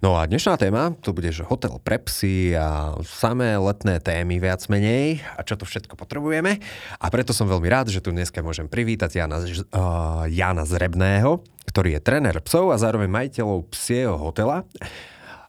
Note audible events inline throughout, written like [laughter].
No a dnešná téma, to bude, že hotel pre psy a samé letné témy viac menej a čo to všetko potrebujeme. A preto som veľmi rád, že tu dneska môžem privítať Jana, uh, Jana Zrebného, ktorý je tréner psov a zároveň majiteľov psieho hotela.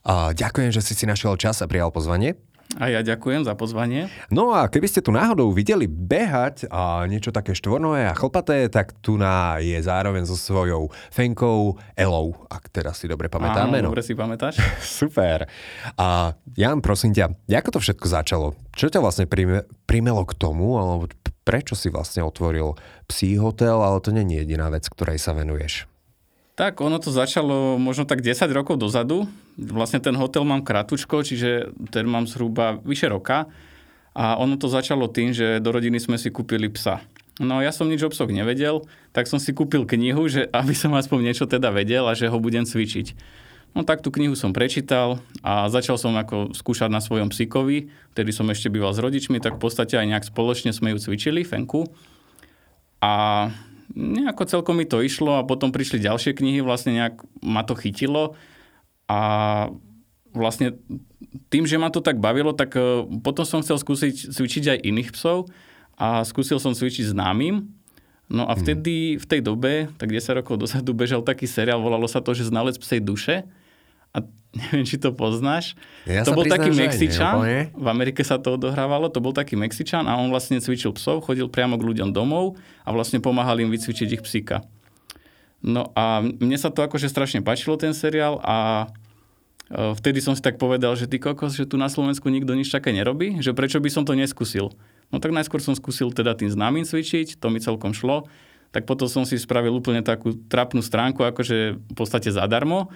Uh, ďakujem, že si si našiel čas a prijal pozvanie. A ja ďakujem za pozvanie. No a keby ste tu náhodou videli behať a niečo také štvornoé a chlpaté, tak tu na je zároveň so svojou fenkou Elou, ak teraz si dobre pamätáme. Áno, dobre si pamätáš. [laughs] Super. A Jan, prosím ťa, ako to všetko začalo? Čo ťa vlastne prime, primelo k tomu, alebo prečo si vlastne otvoril psí hotel, ale to nie je jediná vec, ktorej sa venuješ? Tak, ono to začalo možno tak 10 rokov dozadu. Vlastne ten hotel mám kratučko, čiže ten mám zhruba vyše roka. A ono to začalo tým, že do rodiny sme si kúpili psa. No ja som nič o psoch nevedel, tak som si kúpil knihu, že [laughs] aby som aspoň niečo teda vedel a že ho budem cvičiť. No tak tú knihu som prečítal a začal som ako skúšať na svojom psíkovi, vtedy som ešte býval s rodičmi, tak v podstate aj nejak spoločne sme ju cvičili, Fenku. A nejako celkom mi to išlo a potom prišli ďalšie knihy, vlastne nejak ma to chytilo a vlastne tým, že ma to tak bavilo, tak e, potom som chcel skúsiť cvičiť aj iných psov a skúsil som cvičiť známym. No a mhm. vtedy, v tej dobe, tak 10 rokov dozadu, bežal taký seriál, volalo sa to, že Znalec psej duše a neviem, či to poznáš. Ja to bol priznám, taký Mexičan, nie, v Amerike sa to odohrávalo, to bol taký Mexičan a on vlastne cvičil psov, chodil priamo k ľuďom domov a vlastne pomáhal im vycvičiť ich psíka. No a mne sa to akože strašne páčilo ten seriál a e, vtedy som si tak povedal, že ty kokos, že tu na Slovensku nikto nič také nerobí, že prečo by som to neskúsil. No tak najskôr som skúsil teda tým známym cvičiť, to mi celkom šlo. Tak potom som si spravil úplne takú trapnú stránku, akože v podstate zadarmo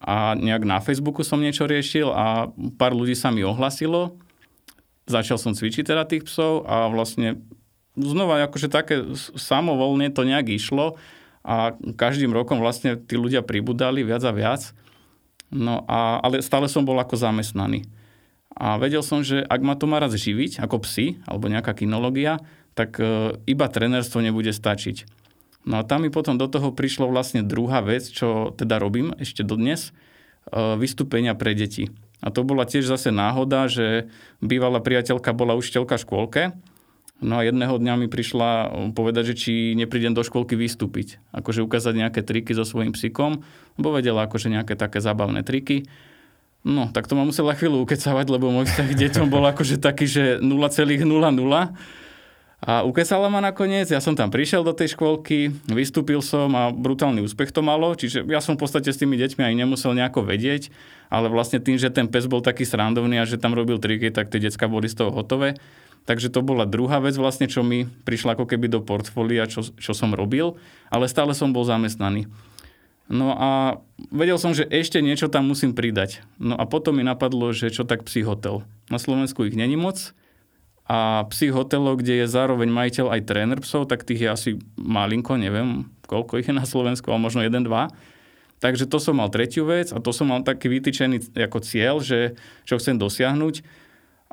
a nejak na Facebooku som niečo riešil a pár ľudí sa mi ohlasilo. Začal som cvičiť teda tých psov a vlastne znova akože také samovolne to nejak išlo a každým rokom vlastne tí ľudia pribudali viac a viac. No a, ale stále som bol ako zamestnaný. A vedel som, že ak ma to má raz živiť, ako psi, alebo nejaká kinológia, tak e, iba trenerstvo nebude stačiť. No a tam mi potom do toho prišlo vlastne druhá vec, čo teda robím ešte dodnes, e, vystúpenia pre deti. A to bola tiež zase náhoda, že bývalá priateľka bola učiteľka v škôlke, No a jedného dňa mi prišla povedať, že či neprídem do školky vystúpiť. Akože ukázať nejaké triky so svojím psíkom, lebo vedela akože nejaké také zábavné triky. No, tak to ma musela chvíľu ukecávať, lebo môj vzťah k deťom bol akože taký, že 0,00. A ukesala ma nakoniec, ja som tam prišiel do tej škôlky, vystúpil som a brutálny úspech to malo, čiže ja som v podstate s tými deťmi aj nemusel nejako vedieť, ale vlastne tým, že ten pes bol taký srandovný a že tam robil triky, tak tie decka boli z toho hotové. Takže to bola druhá vec vlastne, čo mi prišla ako keby do portfólia, čo, čo som robil, ale stále som bol zamestnaný. No a vedel som, že ešte niečo tam musím pridať. No a potom mi napadlo, že čo tak psi hotel. Na Slovensku ich není moc, a psích hotelov, kde je zároveň majiteľ aj tréner psov, tak tých je asi malinko, neviem, koľko ich je na Slovensku, ale možno jeden, dva. Takže to som mal tretiu vec a to som mal taký vytýčený ako cieľ, že čo chcem dosiahnuť.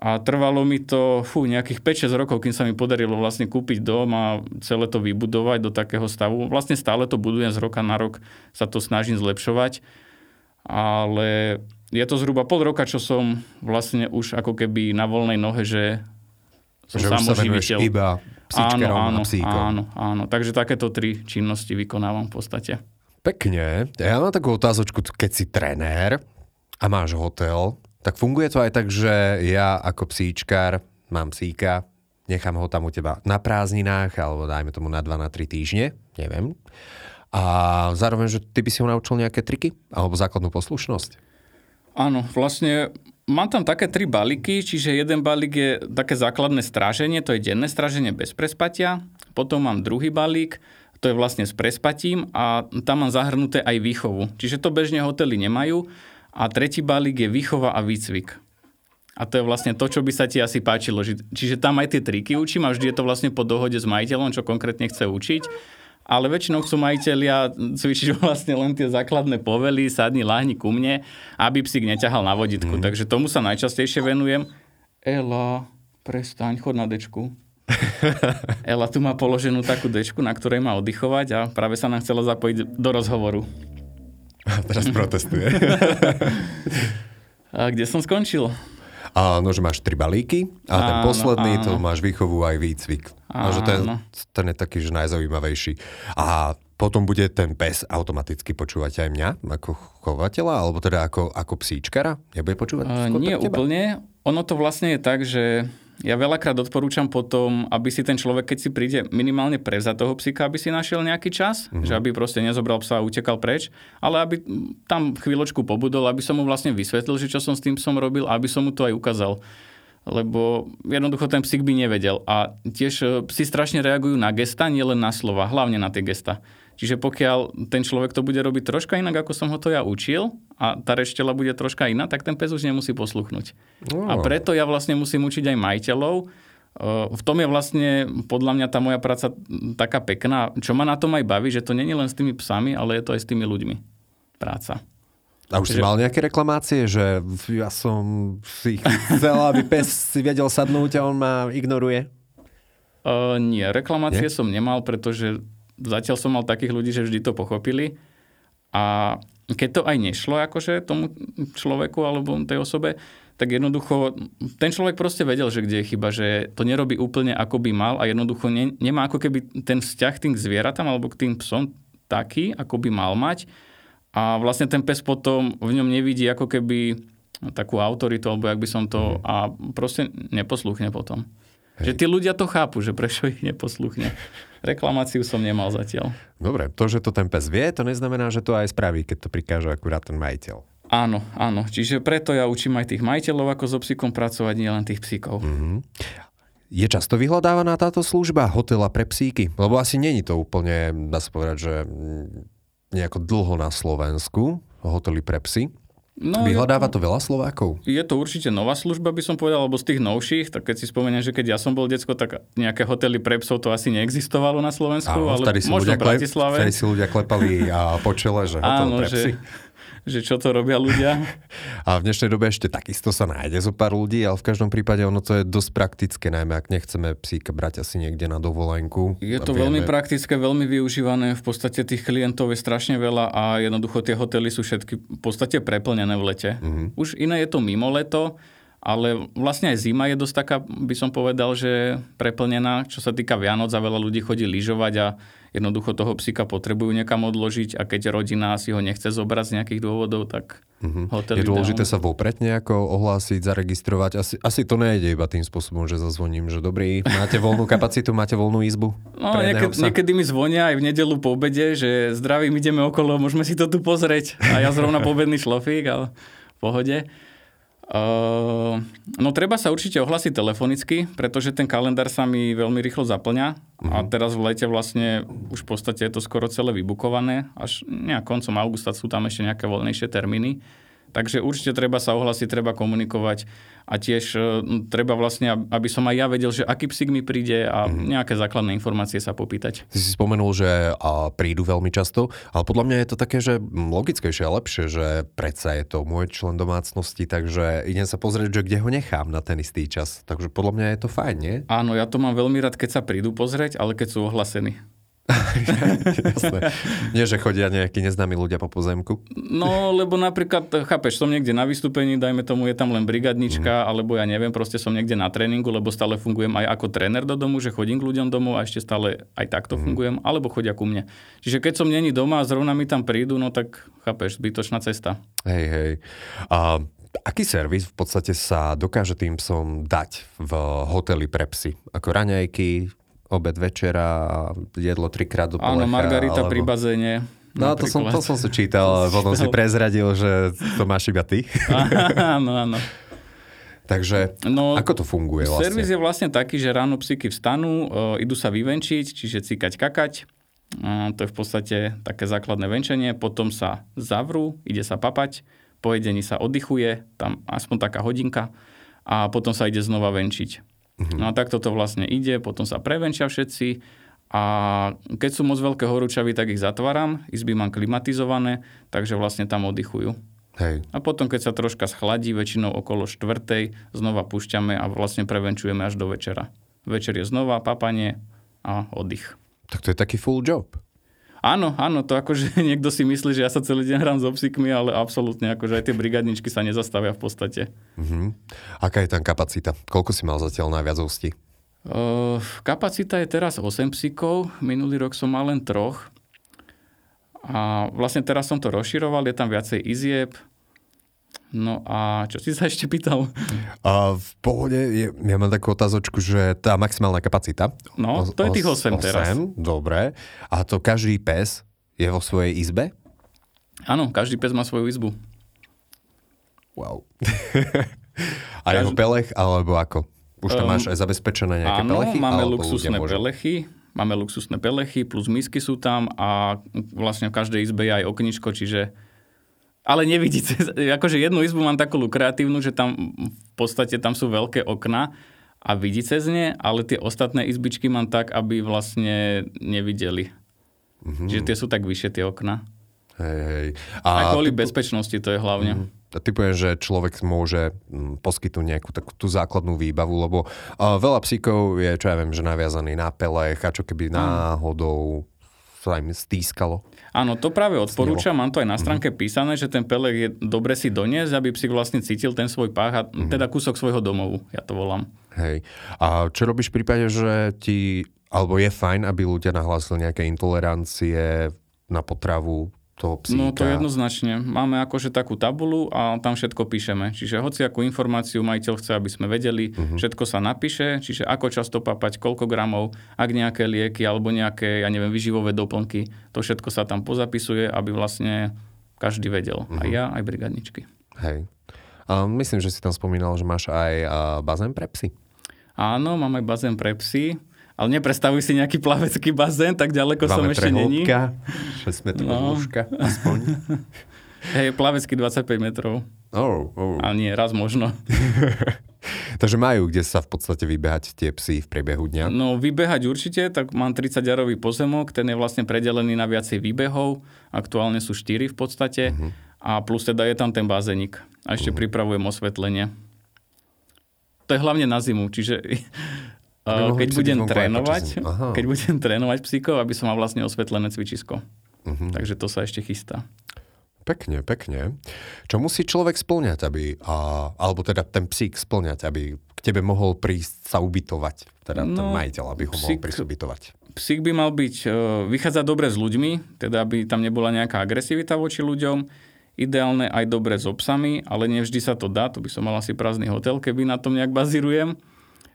A trvalo mi to fú, nejakých 5-6 rokov, kým sa mi podarilo vlastne kúpiť dom a celé to vybudovať do takého stavu. Vlastne stále to budujem z roka na rok, sa to snažím zlepšovať. Ale je to zhruba pol roka, čo som vlastne už ako keby na voľnej nohe, že som že samoživiteľ. iba áno, áno, a psíkom. Áno, áno. Takže takéto tri činnosti vykonávam v podstate. Pekne. Ja mám takú otázočku, keď si trenér a máš hotel, tak funguje to aj tak, že ja ako psíčkár mám psíka, nechám ho tam u teba na prázdninách, alebo dajme tomu na 2 na 3 týždne, neviem. A zároveň, že ty by si ho naučil nejaké triky? Alebo základnú poslušnosť? Áno, vlastne Mám tam také tri balíky, čiže jeden balík je také základné stráženie, to je denné stráženie bez prespatia. Potom mám druhý balík, to je vlastne s prespatím a tam mám zahrnuté aj výchovu. Čiže to bežne hotely nemajú. A tretí balík je výchova a výcvik. A to je vlastne to, čo by sa ti asi páčilo. Čiže tam aj tie triky učím a vždy je to vlastne po dohode s majiteľom, čo konkrétne chce učiť. Ale väčšinou chcú majiteľia cvičiť [laughs] vlastne len tie základné povely, sadni, láhni ku mne, aby psík neťahal na voditku. Mm. Takže tomu sa najčastejšie venujem. Ela, prestaň, chod na dečku. [laughs] Ela tu má položenú takú dečku, na ktorej má oddychovať a práve sa nám chcela zapojiť do rozhovoru. A teraz protestuje. [laughs] a kde som skončil? A no, že máš tri balíky a áno, ten posledný, áno. to máš výchovu aj výcvik. Áno. A že ten, ten je taký, že najzaujímavejší. A potom bude ten pes automaticky počúvať aj mňa ako chovateľa, alebo teda ako, ako psíčkara? Nebude počúvať? Uh, nie teba? úplne. Ono to vlastne je tak, že ja veľakrát odporúčam potom, aby si ten človek, keď si príde minimálne prevzať toho psíka, aby si našiel nejaký čas, mm-hmm. že aby proste nezobral psa a utekal preč, ale aby tam chvíľočku pobudol, aby som mu vlastne vysvetlil, že čo som s tým psom robil aby som mu to aj ukázal. Lebo jednoducho ten psík by nevedel. A tiež e, psi strašne reagujú na gesta, nielen na slova, hlavne na tie gesta. Čiže pokiaľ ten človek to bude robiť troška inak, ako som ho to ja učil, a tá reštela bude troška iná, tak ten pes už nemusí posluchnúť. Oh. A preto ja vlastne musím učiť aj majiteľov. V tom je vlastne podľa mňa tá moja práca taká pekná. Čo ma na tom aj baví, že to není len s tými psami, ale je to aj s tými ľuďmi. Práca. A už že... si mal nejaké reklamácie, že ja som si chcel, aby pes si vedel sadnúť a on ma ignoruje? Uh, nie, reklamácie nie? som nemal, pretože zatiaľ som mal takých ľudí, že vždy to pochopili. A keď to aj nešlo akože tomu človeku alebo tej osobe, tak jednoducho ten človek proste vedel, že kde je chyba, že to nerobí úplne ako by mal a jednoducho ne, nemá ako keby ten vzťah tým zvieratám alebo k tým psom taký, ako by mal mať. A vlastne ten pes potom v ňom nevidí ako keby takú autoritu, alebo jak by som to... Mhm. A proste neposluchne potom. Hej. Že tí ľudia to chápu, že prečo ich neposluchne. Reklamáciu som nemal zatiaľ. Dobre, to, že to ten pes vie, to neznamená, že to aj spraví, keď to prikáže akurát ten majiteľ. Áno, áno. Čiže preto ja učím aj tých majiteľov, ako so psíkom pracovať, nielen tých psíkov. Mm-hmm. Je často vyhľadávaná táto služba hotela pre psíky? Lebo asi není to úplne, dá sa povedať, že nejako dlho na Slovensku, hotely pre psy. No, Vyhľadáva to veľa Slovákov? Je to určite nová služba, by som povedal, alebo z tých novších. Tak keď si spomeniem, že keď ja som bol decko, tak nejaké hotely pre psov to asi neexistovalo na Slovensku, Áno, ale možno v Bratislave. Vtedy si ľudia klepali a počele, že hotel Áno, pre psy. Že že čo to robia ľudia. [laughs] A v dnešnej dobe ešte takisto sa nájde zo pár ľudí, ale v každom prípade ono to je dosť praktické, najmä ak nechceme psíka brať asi niekde na dovolenku. Je to vieme... veľmi praktické, veľmi využívané, v podstate tých klientov je strašne veľa a jednoducho tie hotely sú všetky v podstate preplnené v lete. Mm-hmm. Už iné je to mimo leto, ale vlastne aj zima je dosť taká, by som povedal, že preplnená. Čo sa týka Vianoc a veľa ľudí chodí lyžovať a jednoducho toho psika potrebujú niekam odložiť a keď rodina si ho nechce zobrať z nejakých dôvodov, tak mm-hmm. hotel Je dôležité sa vopred nejako ohlásiť, zaregistrovať. Asi, asi to nejde iba tým spôsobom, že zazvoním, že dobrý, máte voľnú kapacitu, máte voľnú izbu? No, niekedy, niekedy mi zvonia aj v nedelu po obede, že zdravím, ideme okolo, môžeme si to tu pozrieť. A ja zrovna pobedný šlofík, ale v pohode. Uh, no treba sa určite ohlasiť telefonicky, pretože ten kalendár sa mi veľmi rýchlo zaplňa uh-huh. a mhm. teraz v lete vlastne už v podstate je to skoro celé vybukované, až nejak koncom augusta sú tam ešte nejaké voľnejšie termíny. Takže určite treba sa ohlasiť, treba komunikovať a tiež uh, treba vlastne, aby som aj ja vedel, že aký psík mi príde a mm-hmm. nejaké základné informácie sa popýtať. Ty si spomenul, že a, prídu veľmi často, ale podľa mňa je to také, že logickejšie a lepšie, že predsa je to môj člen domácnosti, takže idem sa pozrieť, že kde ho nechám na ten istý čas. Takže podľa mňa je to fajn, nie? Áno, ja to mám veľmi rád, keď sa prídu pozrieť, ale keď sú ohlasení. [laughs] Jasné. Nie, že chodia nejakí neznámi ľudia po pozemku. No, lebo napríklad, chápeš, som niekde na vystúpení, dajme tomu, je tam len brigadnička, mm. alebo ja neviem, proste som niekde na tréningu, lebo stále fungujem aj ako tréner do domu, že chodím k ľuďom domov a ešte stále aj takto mm. fungujem, alebo chodia ku mne. Čiže keď som není doma a zrovna mi tam prídu, no tak chápeš, zbytočná cesta. Hej, hej. A aký servis v podstate sa dokáže tým psom dať v hoteli pre psy? Ako raňajky, obed, večera, jedlo trikrát do polecha. Áno, margarita alebo... pri bazéne. No to som, to som si čítal, [laughs] potom si prezradil, že to máš iba ty. [laughs] áno, áno. Takže no, ako to funguje vlastne? Servis je vlastne taký, že ráno psíky vstanú, e, idú sa vyvenčiť, čiže cíkať, kakať. E, to je v podstate také základné venčenie. Potom sa zavrú, ide sa papať, po jedení sa oddychuje, tam aspoň taká hodinka a potom sa ide znova venčiť. Uh-huh. No a takto to vlastne ide, potom sa prevenčia všetci A keď sú moc veľké horúčavy, tak ich zatváram. Izby mám klimatizované, takže vlastne tam oddychujú. Hej. A potom, keď sa troška schladí, väčšinou okolo štvrtej, znova púšťame a vlastne prevenčujeme až do večera. Večer je znova papanie a oddych. Tak to je taký full job. Áno, áno, to akože [laughs] niekto si myslí, že ja sa celý deň hrám so psíkmi, ale absolútne, akože aj tie brigadničky sa nezastavia v podstate. Uh-huh. Aká je tam kapacita? Koľko si mal zatiaľ najviac hostí? Uh, kapacita je teraz 8 psíkov, minulý rok som mal len troch. A vlastne teraz som to rozširoval, je tam viacej izieb. No a čo si sa ešte pýtal? A v pohode, je, ja mám takú otázočku, že tá maximálna kapacita. No, to je tých 8 teraz. Dobre. A to každý pes je vo svojej izbe? Áno, každý pes má svoju izbu. Wow. [laughs] a jeho pelech, alebo ako? Už tam um, máš aj zabezpečené nejaké áno, pelechy? máme luxusné pelechy. Máme luxusné pelechy, plus misky sú tam a vlastne v každej izbe je aj okničko, čiže... Ale nevidíte, akože jednu izbu mám takú kreatívnu, že tam v podstate tam sú veľké okna a vidí cez ne, ale tie ostatné izbičky mám tak, aby vlastne nevideli. Mm-hmm. Čiže tie sú tak vyššie tie okna. Hej, hej. A, a kvôli typu... bezpečnosti to je hlavne. Mm-hmm typujem, že človek môže mm, poskytnúť nejakú takú tú základnú výbavu, lebo uh, veľa psíkov je, čo ja viem, že naviazaný na pelech a čo keby náhodou sa im stískalo. Áno, to práve odporúčam, mám to aj na mhm. stránke mm-hmm. písané, že ten pelek je dobre si doniesť, aby psík vlastne cítil ten svoj pách a mm-hmm. teda kúsok svojho domovu, ja to volám. Hej. A čo robíš v prípade, že ti, alebo je fajn, aby ľudia nahlásili nejaké intolerancie na potravu, toho psíka? No to jednoznačne. Máme akože takú tabulu a tam všetko píšeme. Čiže hoci akú informáciu majiteľ chce, aby sme vedeli, uh-huh. všetko sa napíše, čiže ako často papať, koľko gramov, ak nejaké lieky alebo nejaké, ja neviem, vyživové doplnky, to všetko sa tam pozapisuje, aby vlastne každý vedel. Uh-huh. Aj mhm. ja, aj brigadničky. Hej. A myslím, že si tam spomínal, že máš aj bazén pre psy. Áno, mám aj bazén pre psy. Ale neprestavuj si nejaký plavecký bazén, tak ďaleko som ešte není. 6 metrov no. dĺžka, aspoň. [laughs] Hej, plavecký 25 metrov. Oh, oh. A nie, raz možno. [laughs] Takže majú kde sa v podstate vybehať tie psy v priebehu dňa? No vybehať určite, tak mám 30-jarový pozemok, ten je vlastne predelený na viacej výbehov, aktuálne sú 4 v podstate uh-huh. a plus teda je tam ten bazénik a ešte uh-huh. pripravujem osvetlenie. To je hlavne na zimu, čiže keď budem trénovať, [laughs] keď budem trénovať psíkov, aby som mal vlastne osvetlené cvičisko. Uh-huh. Takže to sa ešte chystá. Pekne, pekne. Čo musí človek splňať, aby, a, alebo teda ten psík splňať, aby k tebe mohol prísť sa ubytovať, teda no, ten majiteľ, aby ho psík, mohol prísť ubytovať? Psík by mal byť, uh, vychádzať dobre s ľuďmi, teda aby tam nebola nejaká agresivita voči ľuďom, ideálne aj dobre s obsami, ale nevždy sa to dá, to by som mal asi prázdny hotel, keby na tom nejak bazírujem.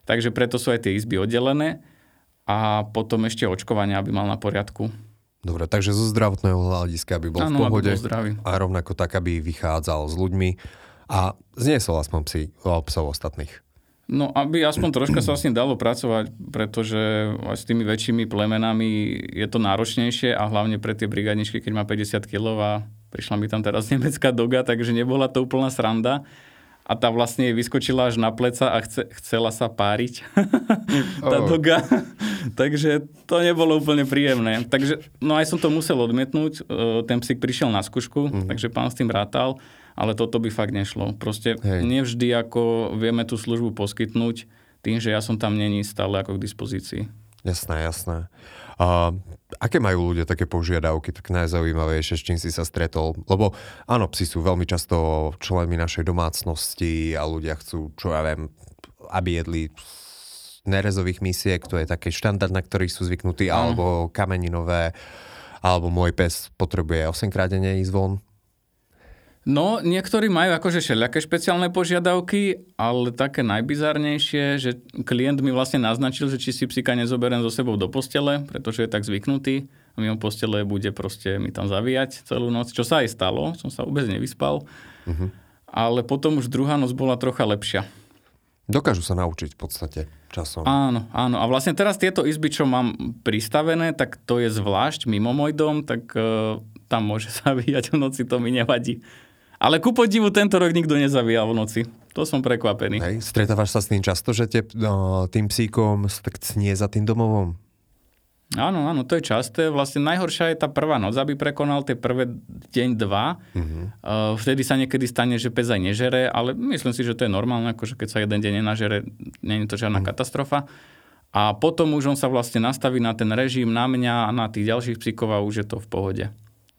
Takže preto sú aj tie izby oddelené a potom ešte očkovanie, aby mal na poriadku. Dobre, takže zo zdravotného hľadiska, aby bol ano, v pohode a rovnako tak, aby vychádzal s ľuďmi a zniesol aspoň psi, psov ostatných. No, aby aspoň troška sa s ním dalo pracovať, pretože aj s tými väčšími plemenami je to náročnejšie a hlavne pre tie brigadničky, keď má 50 kg a prišla mi tam teraz [laughs] nemecká doga, takže nebola to úplná sranda a tá vlastne vyskočila až na pleca a chce, chcela sa páriť [laughs] tá oh. doga. [laughs] takže to nebolo úplne príjemné. Takže, no aj som to musel odmietnúť. E, ten psík prišiel na skúšku, mm. takže pán s tým rátal, ale toto by fakt nešlo. Proste Hej. nevždy ako vieme tú službu poskytnúť tým, že ja som tam není stále ako k dispozícii. Jasné, jasné. A aké majú ľudia také požiadavky, tak najzaujímavejšie, s čím si sa stretol? Lebo áno, psi sú veľmi často členmi našej domácnosti a ľudia chcú, čo ja viem, aby jedli nerezových misiek, to je taký štandard, na ktorý sú zvyknutí, alebo kameninové, alebo môj pes potrebuje 8 krát denne ísť von. No, niektorí majú akože všelijaké špeciálne požiadavky, ale také najbizarnejšie, že klient mi vlastne naznačil, že či si psíka nezoberiem so sebou do postele, pretože je tak zvyknutý a mimo postele bude proste mi tam zavíjať celú noc, čo sa aj stalo, som sa vôbec nevyspal. Uh-huh. Ale potom už druhá noc bola trocha lepšia. Dokážu sa naučiť v podstate časom. Áno, áno. A vlastne teraz tieto izby, čo mám pristavené, tak to je zvlášť mimo môj dom, tak uh, tam môže [laughs] sa vyjať v noci, to mi nevadí. Ale ku podivu tento rok nikto nezavíjal v noci. To som prekvapený. Hej, stretávaš sa s tým často, že te, no, tým psíkom tak cnie za tým domovom? Áno, áno, to je časté. Vlastne najhoršia je tá prvá noc, aby prekonal tie prvé deň, dva. Uh, vtedy sa niekedy stane, že pes aj nežere, ale myslím si, že to je normálne, akože keď sa jeden deň nenažere, nie je to žiadna uh-huh. katastrofa. A potom už on sa vlastne nastaví na ten režim, na mňa a na tých ďalších psíkov a už je to v pohode.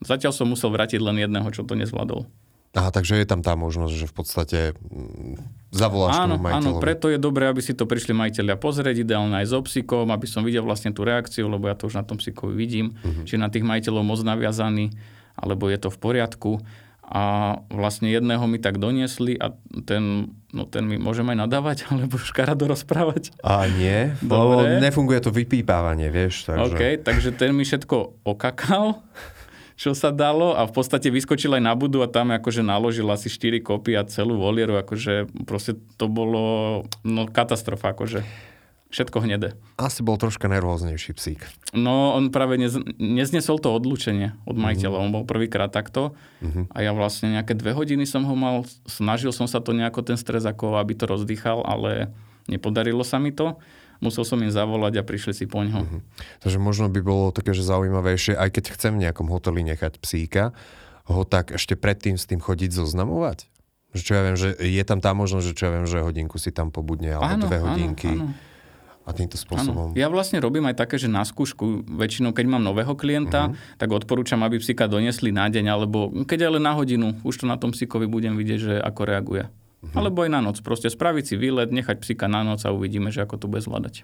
Zatiaľ som musel vrátiť len jedného, čo to nezvládol. Aha, takže je tam tá možnosť, že v podstate mm, zavoláš áno, tomu majiteľovi. Áno, preto je dobré, aby si to prišli majiteľia pozrieť, ideálne aj so psíkom, aby som videl vlastne tú reakciu, lebo ja to už na tom psíkovi vidím, uh-huh. či na tých majiteľov moc naviazaný, alebo je to v poriadku. A vlastne jedného mi tak doniesli a ten, no ten mi môžem aj nadávať, [laughs] alebo škarado rozprávať. A nie, lebo nefunguje to vypípávanie, vieš. Takže... OK, takže ten mi všetko okakal čo sa dalo a v podstate vyskočil aj na budu a tam akože naložil asi 4 kopy a celú volieru, akože proste to bolo no, katastrofa, akože všetko hnedé. Asi bol troška nervóznejší psík. No, on práve nez, neznesol to odlúčenie od mhm. majiteľa. Uh-huh. On bol prvýkrát takto uh-huh. a ja vlastne nejaké dve hodiny som ho mal, snažil som sa to nejako ten stres ako, aby to rozdýchal, ale nepodarilo sa mi to musel som im zavolať a prišli si po ňo. Uh-huh. Takže možno by bolo také, že zaujímavejšie, aj keď chcem v nejakom hoteli nechať psíka, ho tak ešte predtým s tým chodiť zoznamovať? Že čo ja viem, že je tam tá možnosť, že čo ja viem, že hodinku si tam pobudne, alebo áno, dve hodinky. Áno, áno. A týmto spôsobom. Áno. Ja vlastne robím aj také, že na skúšku, väčšinou keď mám nového klienta, uh-huh. tak odporúčam, aby psíka donesli na deň, alebo keď ale na hodinu, už to na tom psíkovi budem vidieť, že ako reaguje. Uh-huh. Alebo aj na noc. Proste spraviť si výlet, nechať psíka na noc a uvidíme, že ako to bude zvládať.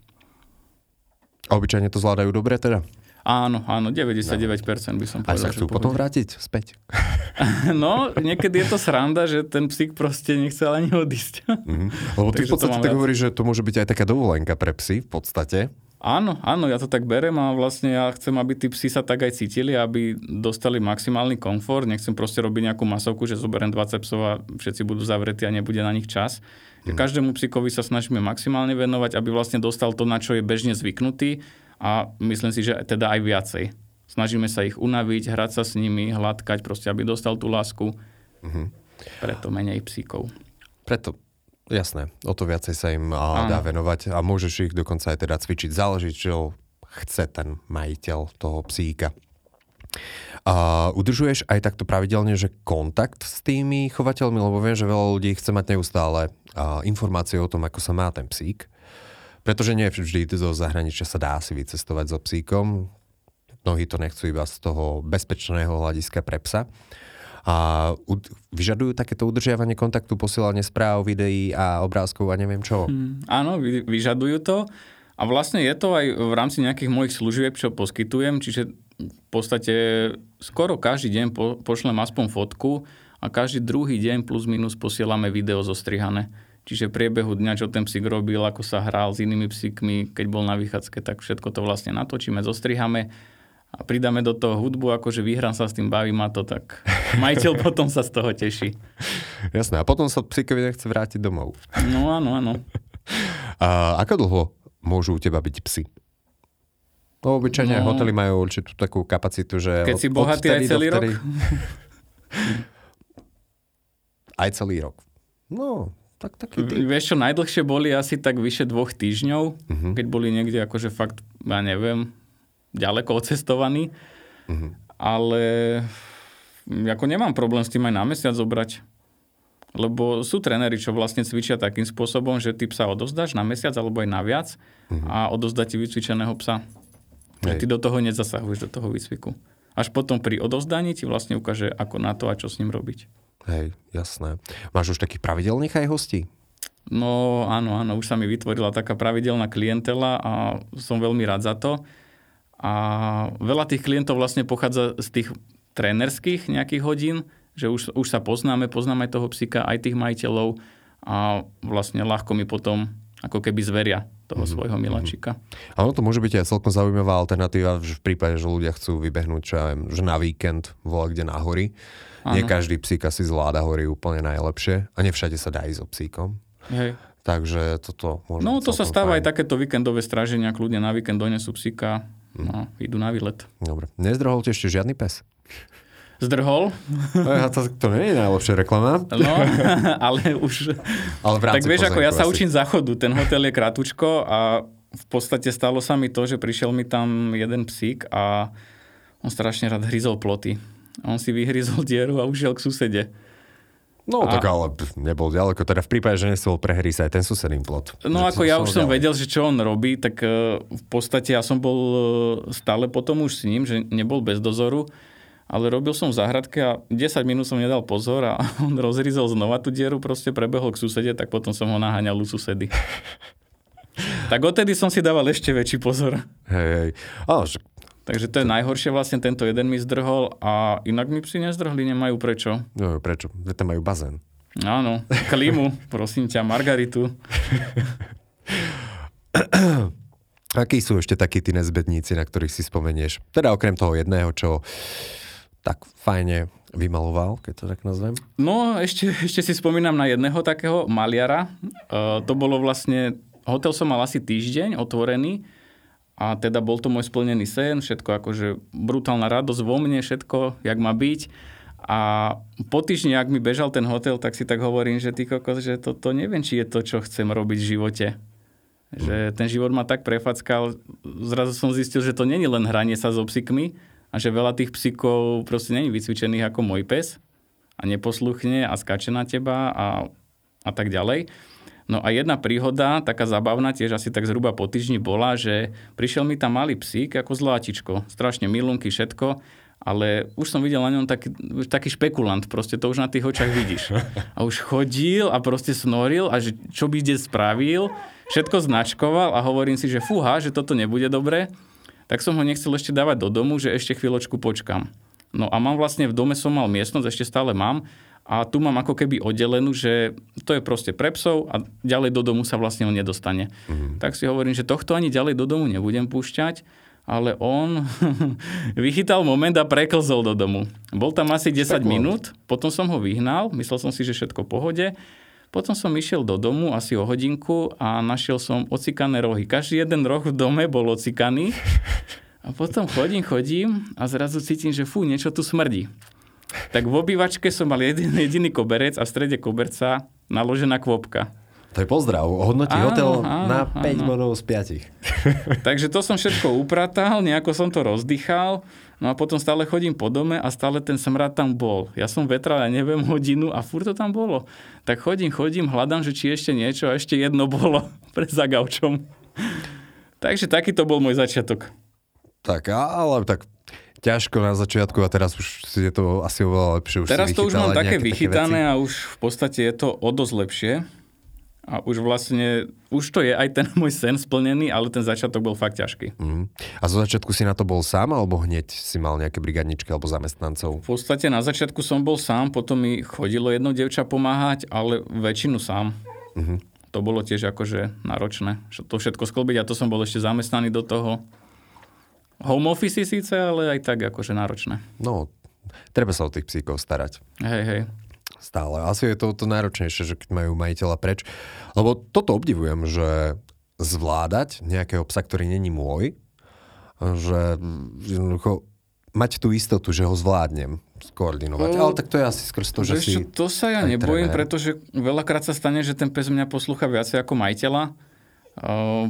A obyčajne to zvládajú dobre teda? Áno, áno, 99% by som povedal. A sa chcú potom vrátiť späť? [laughs] no, niekedy je to sranda, že ten psík proste nechcel ani odísť. Mm-hmm. Lebo ty v podstate hovoríš, že to môže byť aj taká dovolenka pre psy v podstate. Áno, áno, ja to tak berem a vlastne ja chcem, aby tí psi sa tak aj cítili, aby dostali maximálny komfort. Nechcem proste robiť nejakú masovku, že zoberiem 20 psov a všetci budú zavretí a nebude na nich čas. Hmm. Každému psíkovi sa snažíme maximálne venovať, aby vlastne dostal to, na čo je bežne zvyknutý a myslím si, že teda aj viacej. Snažíme sa ich unaviť, hrať sa s nimi, hladkať, proste aby dostal tú lásku. Mm-hmm. Preto menej psíkov. Preto Jasné, o to viacej sa im a, dá venovať a môžeš ich dokonca aj teda cvičiť. Záleží, čo chce ten majiteľ toho psíka. A udržuješ aj takto pravidelne, že kontakt s tými chovateľmi, lebo viem, že veľa ľudí chce mať neustále informácie o tom, ako sa má ten psík. Pretože nie vždy zo zahraničia sa dá si vycestovať so psíkom. Mnohí to nechcú iba z toho bezpečného hľadiska pre psa a vyžadujú takéto udržiavanie kontaktu, posielanie správ, videí a obrázkov a neviem čo. Hmm, áno, vyžadujú to. A vlastne je to aj v rámci nejakých mojich služieb, čo poskytujem, čiže v podstate skoro každý deň po, pošlem aspoň fotku a každý druhý deň plus minus posielame video zostrihané. Čiže v priebehu dňa, čo ten psík robil, ako sa hral s inými psíkmi, keď bol na vychádzke, tak všetko to vlastne natočíme, zostrihame a pridáme do toho hudbu, akože vyhrám sa s tým, baví ma to, tak majiteľ [laughs] potom sa z toho teší. Jasné, a potom sa psíkovi nechce vrátiť domov. No áno, áno. A ako dlho môžu u teba byť psy? No obyčajne no, hotely majú určitú takú kapacitu, že... Keď od, si bohatý aj celý rok? [laughs] aj celý rok. No, tak taký ty. Vieš čo, najdlhšie boli asi tak vyše dvoch týždňov, uh-huh. keď boli niekde akože fakt, ja neviem, ďaleko odcestovaný, mm-hmm. ale ako nemám problém s tým aj na mesiac zobrať. Lebo sú tréneri, čo vlastne cvičia takým spôsobom, že ty psa odozdáš na mesiac alebo aj na viac mm-hmm. a odozdá ti vycvičeného psa. Hej. Ty do toho nezasahuješ, do toho výcviku. Až potom pri odozdaní ti vlastne ukáže, ako na to a čo s ním robiť. Hej, jasné. Máš už takých pravidelných aj hostí? No áno, áno, už sa mi vytvorila taká pravidelná klientela a som veľmi rád za to. A veľa tých klientov vlastne pochádza z tých trénerských nejakých hodín, že už, už sa poznáme, poznáme toho psika, aj tých majiteľov a vlastne ľahko mi potom ako keby zveria toho mm-hmm. svojho miláčika. A ono to môže byť aj celkom zaujímavá alternatíva v prípade, že ľudia chcú vybehnúť čo ja viem, že na víkend volá kde na hory. Ano. Nie každý psík asi zvláda hory úplne najlepšie a nevšade sa dá ísť so psíkom. Hej. Takže toto môže No to sa stáva fajn. aj takéto víkendové stráženia, kľudne na víkend donesú psíka, No, idú na výlet. Dobre. Nezdrhol ti ešte žiadny pes? Zdrhol. A to, to nie je najlepšia reklama. No, [laughs] ale už... Ale tak vieš, ako ja sa učím záchodu. Ten hotel je kratučko a v podstate stalo sa mi to, že prišiel mi tam jeden psík a on strašne rád hryzol ploty. On si vyhryzol dieru a ušiel k susede. No A- tak ale pf, nebol ďaleko, teda v prípade, že nechcel prehrísť aj ten susedný plot. No ako ja už som ďalej. vedel, že čo on robí, tak eh, v podstate ja som bol eh, stále potom už s ním, že nebol bez dozoru, ale robil som v záhradke a 10 minút som nedal pozor a [laughs] on rozrizol znova tú dieru, proste prebehol k susede, tak potom som ho naháňal u susedy. [laughs] tak odtedy som si dával ešte väčší pozor. Hej, hej. Že Takže to je najhoršie, vlastne tento jeden mi zdrhol a inak mi psi nezdrhli, nemajú prečo. no, prečo? Tam majú bazén. Áno, klímu, prosím ťa, margaritu. [clears throat] Akí sú ešte takí tí nezbedníci, na ktorých si spomenieš? Teda okrem toho jedného, čo tak fajne vymaloval, keď to tak nazvem. No, ešte, ešte si spomínam na jedného takého maliara. Uh, to bolo vlastne, hotel som mal asi týždeň otvorený a teda bol to môj splnený sen, všetko akože brutálna radosť vo mne, všetko, jak má byť. A po týždni, ak mi bežal ten hotel, tak si tak hovorím, že ty kokos, že toto neviem, či je to, čo chcem robiť v živote. Že ten život ma tak prefackal, zrazu som zistil, že to není len hranie sa so psíkmi a že veľa tých psíkov proste není vycvičených ako môj pes a neposluchne a skáče na teba a, a tak ďalej. No a jedna príhoda, taká zabavná, tiež asi tak zhruba po týždni bola, že prišiel mi tam malý psík ako zlátičko, strašne milunky, všetko, ale už som videl na ňom taký, taký špekulant, proste to už na tých očach vidíš. A už chodil a proste snoril a že čo by kde spravil, všetko značkoval a hovorím si, že fúha, že toto nebude dobre, tak som ho nechcel ešte dávať do domu, že ešte chvíľočku počkam. No a mám vlastne v dome som mal miestnosť, ešte stále mám, a tu mám ako keby oddelenú, že to je proste pre psov a ďalej do domu sa vlastne on nedostane. Mm-hmm. Tak si hovorím, že tohto ani ďalej do domu nebudem púšťať, ale on [laughs] vychytal moment a preklzol do domu. Bol tam asi 10 Špekulant. minút, potom som ho vyhnal, myslel som si, že všetko v pohode. Potom som išiel do domu asi o hodinku a našiel som ocikané rohy. Každý jeden roh v dome bol ocikaný. [laughs] A potom chodím, chodím a zrazu cítim, že fú, niečo tu smrdí. Tak v obývačke som mal jeden, jediný koberec a v strede koberca naložená kvopka. To je pozdrav. Hodnotí Áno, hotel áno, na 5 áno. bodov z 5. [laughs] Takže to som všetko upratal, nejako som to rozdýchal, no a potom stále chodím po dome a stále ten smrad tam bol. Ja som vetral, ja neviem, hodinu a furt to tam bolo. Tak chodím, chodím, hľadám, že či ešte niečo a ešte jedno [laughs] bolo pred zagaučom. Takže takýto bol môj začiatok. Tak, ale tak ťažko na začiatku a teraz už je to asi oveľa lepšie. Už Teraz to už mám také vychytané veci. a už v podstate je to o dosť lepšie. A už vlastne, už to je aj ten môj sen splnený, ale ten začiatok bol fakt ťažký. Mhm. A zo začiatku si na to bol sám, alebo hneď si mal nejaké brigadničky alebo zamestnancov? V podstate na začiatku som bol sám, potom mi chodilo jedno devča pomáhať, ale väčšinu sám. Mhm. To bolo tiež akože náročné, to všetko sklbiť a to som bol ešte zamestnaný do toho. Home office síce, ale aj tak akože náročné. No, treba sa o tých psíkov starať. Hej, hej. Stále. Asi je to, to náročnejšie, že keď majú majiteľa preč. Lebo toto obdivujem, že zvládať nejakého psa, ktorý není môj, že jednoducho mať tú istotu, že ho zvládnem skoordinovať. No, Ale tak to je asi skrz to, že si... čo, to sa ja nebojím, tréner. pretože veľakrát sa stane, že ten pes mňa poslúcha viacej ako majiteľa,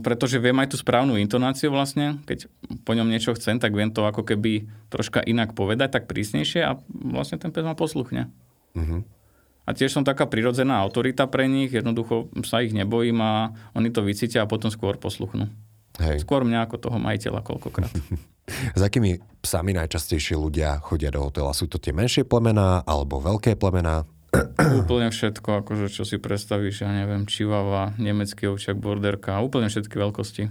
pretože viem aj tú správnu intonáciu vlastne, keď po ňom niečo chcem, tak viem to ako keby troška inak povedať, tak prísnejšie a vlastne ten pes ma posluchne. Mhm. A tiež som taká prirodzená autorita pre nich, jednoducho sa ich nebojím a oni to vycítia a potom skôr posluchnú. Hej. Skôr mňa ako toho majiteľa koľkokrát. [laughs] S akými psami najčastejšie ľudia chodia do hotela? Sú to tie menšie plemená alebo veľké plemená? Úplne všetko, akože čo si predstavíš, ja neviem, čivava, nemecký ovčak, borderka, úplne všetky veľkosti.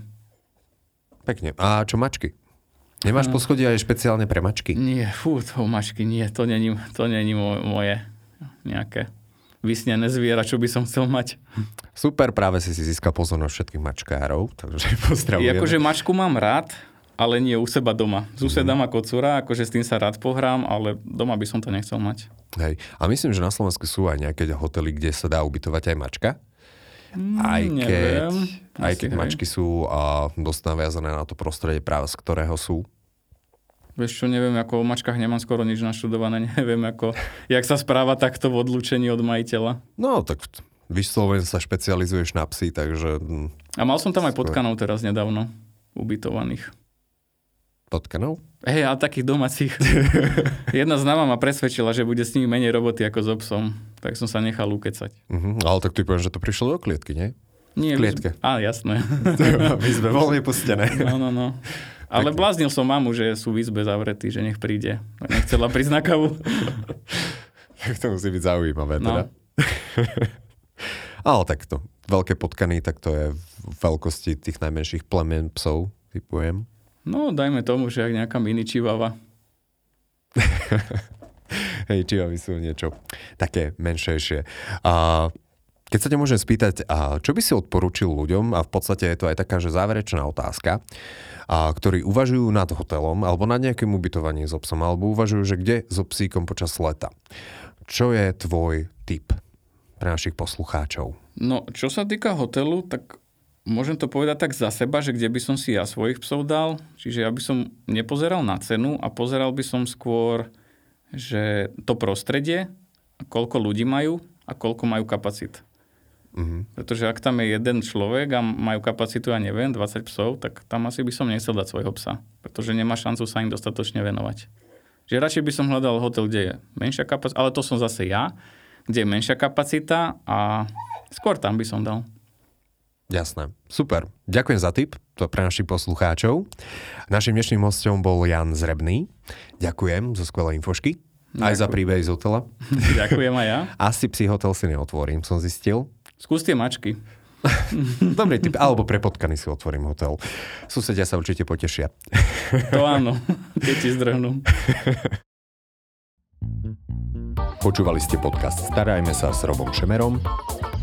Pekne. A čo mačky? Nemáš poschodie aj špeciálne pre mačky? Nie, fú, to mačky, nie, to není, to není mo- moje nejaké vysnené zviera, čo by som chcel mať. Super, práve si si získal pozornosť všetkých mačkárov, takže I [laughs] pozdravujeme. akože mačku mám rád, ale nie u seba doma. Suseda má kocúra, akože s tým sa rád pohrám, ale doma by som to nechcel mať. Hej. A myslím, že na Slovensku sú aj nejaké hotely, kde sa dá ubytovať aj mačka. Aj keď, Mm, neviem. aj Asi keď hej. mačky sú a, dosť naviazané na to prostredie práve z ktorého sú. Vieš čo, neviem, ako o mačkách nemám skoro nič naštudované, [laughs] neviem, ako, jak sa správa takto v odlúčení od majiteľa. No, tak vyslovene sa špecializuješ na psy, takže mm, A mal som tam aj potkanov teraz nedávno, ubytovaných. Potkanov? Hej, ale takých domácich. [laughs] Jedna známa ma presvedčila, že bude s nimi menej roboty ako s so psom. Tak som sa nechal ukecať. Uh-huh. Ale tak ty poviem, že to prišlo do klietky, nie? Nie, v klietke. Á, jasné. [laughs] My sme voľne pustené. No, no, no. Ale tak... bláznil som mamu, že sú v izbe zavretí, že nech príde. Nechcela prísť na kavu. [laughs] tak to musí byť zaujímavé teda. No. Ale takto. Veľké potkany, tak to je v veľkosti tých najmenších plemen psov, typujem. No, dajme tomu, že ak nejaká mini čivava. [laughs] Hej, čivavy sú niečo také menšejšie. A keď sa ťa môžem spýtať, a čo by si odporučil ľuďom, a v podstate je to aj taká, že záverečná otázka, a ktorí uvažujú nad hotelom alebo nad nejakým ubytovaním s obsom, alebo uvažujú, že kde so psíkom počas leta. Čo je tvoj tip pre našich poslucháčov? No, čo sa týka hotelu, tak môžem to povedať tak za seba, že kde by som si ja svojich psov dal. Čiže ja by som nepozeral na cenu a pozeral by som skôr, že to prostredie, koľko ľudí majú a koľko majú kapacit. Uh-huh. Pretože ak tam je jeden človek a majú kapacitu, ja neviem, 20 psov, tak tam asi by som nechcel dať svojho psa. Pretože nemá šancu sa im dostatočne venovať. Že radšej by som hľadal hotel, kde je menšia kapacita, ale to som zase ja, kde je menšia kapacita a skôr tam by som dal. Jasné. Super. Ďakujem za tip to pre našich poslucháčov. Našim dnešným hostom bol Jan Zrebný. Ďakujem za skvelé infošky. Ďakujem. Aj za príbeh z hotela. [laughs] Ďakujem aj ja. Asi psi hotel si neotvorím, som zistil. Skús tie mačky. [laughs] Dobrý typ. Alebo pre potkany si otvorím hotel. Susedia sa určite potešia. To áno, keď ti zdrhnú. Počúvali ste podcast Starajme sa s Robom Šemerom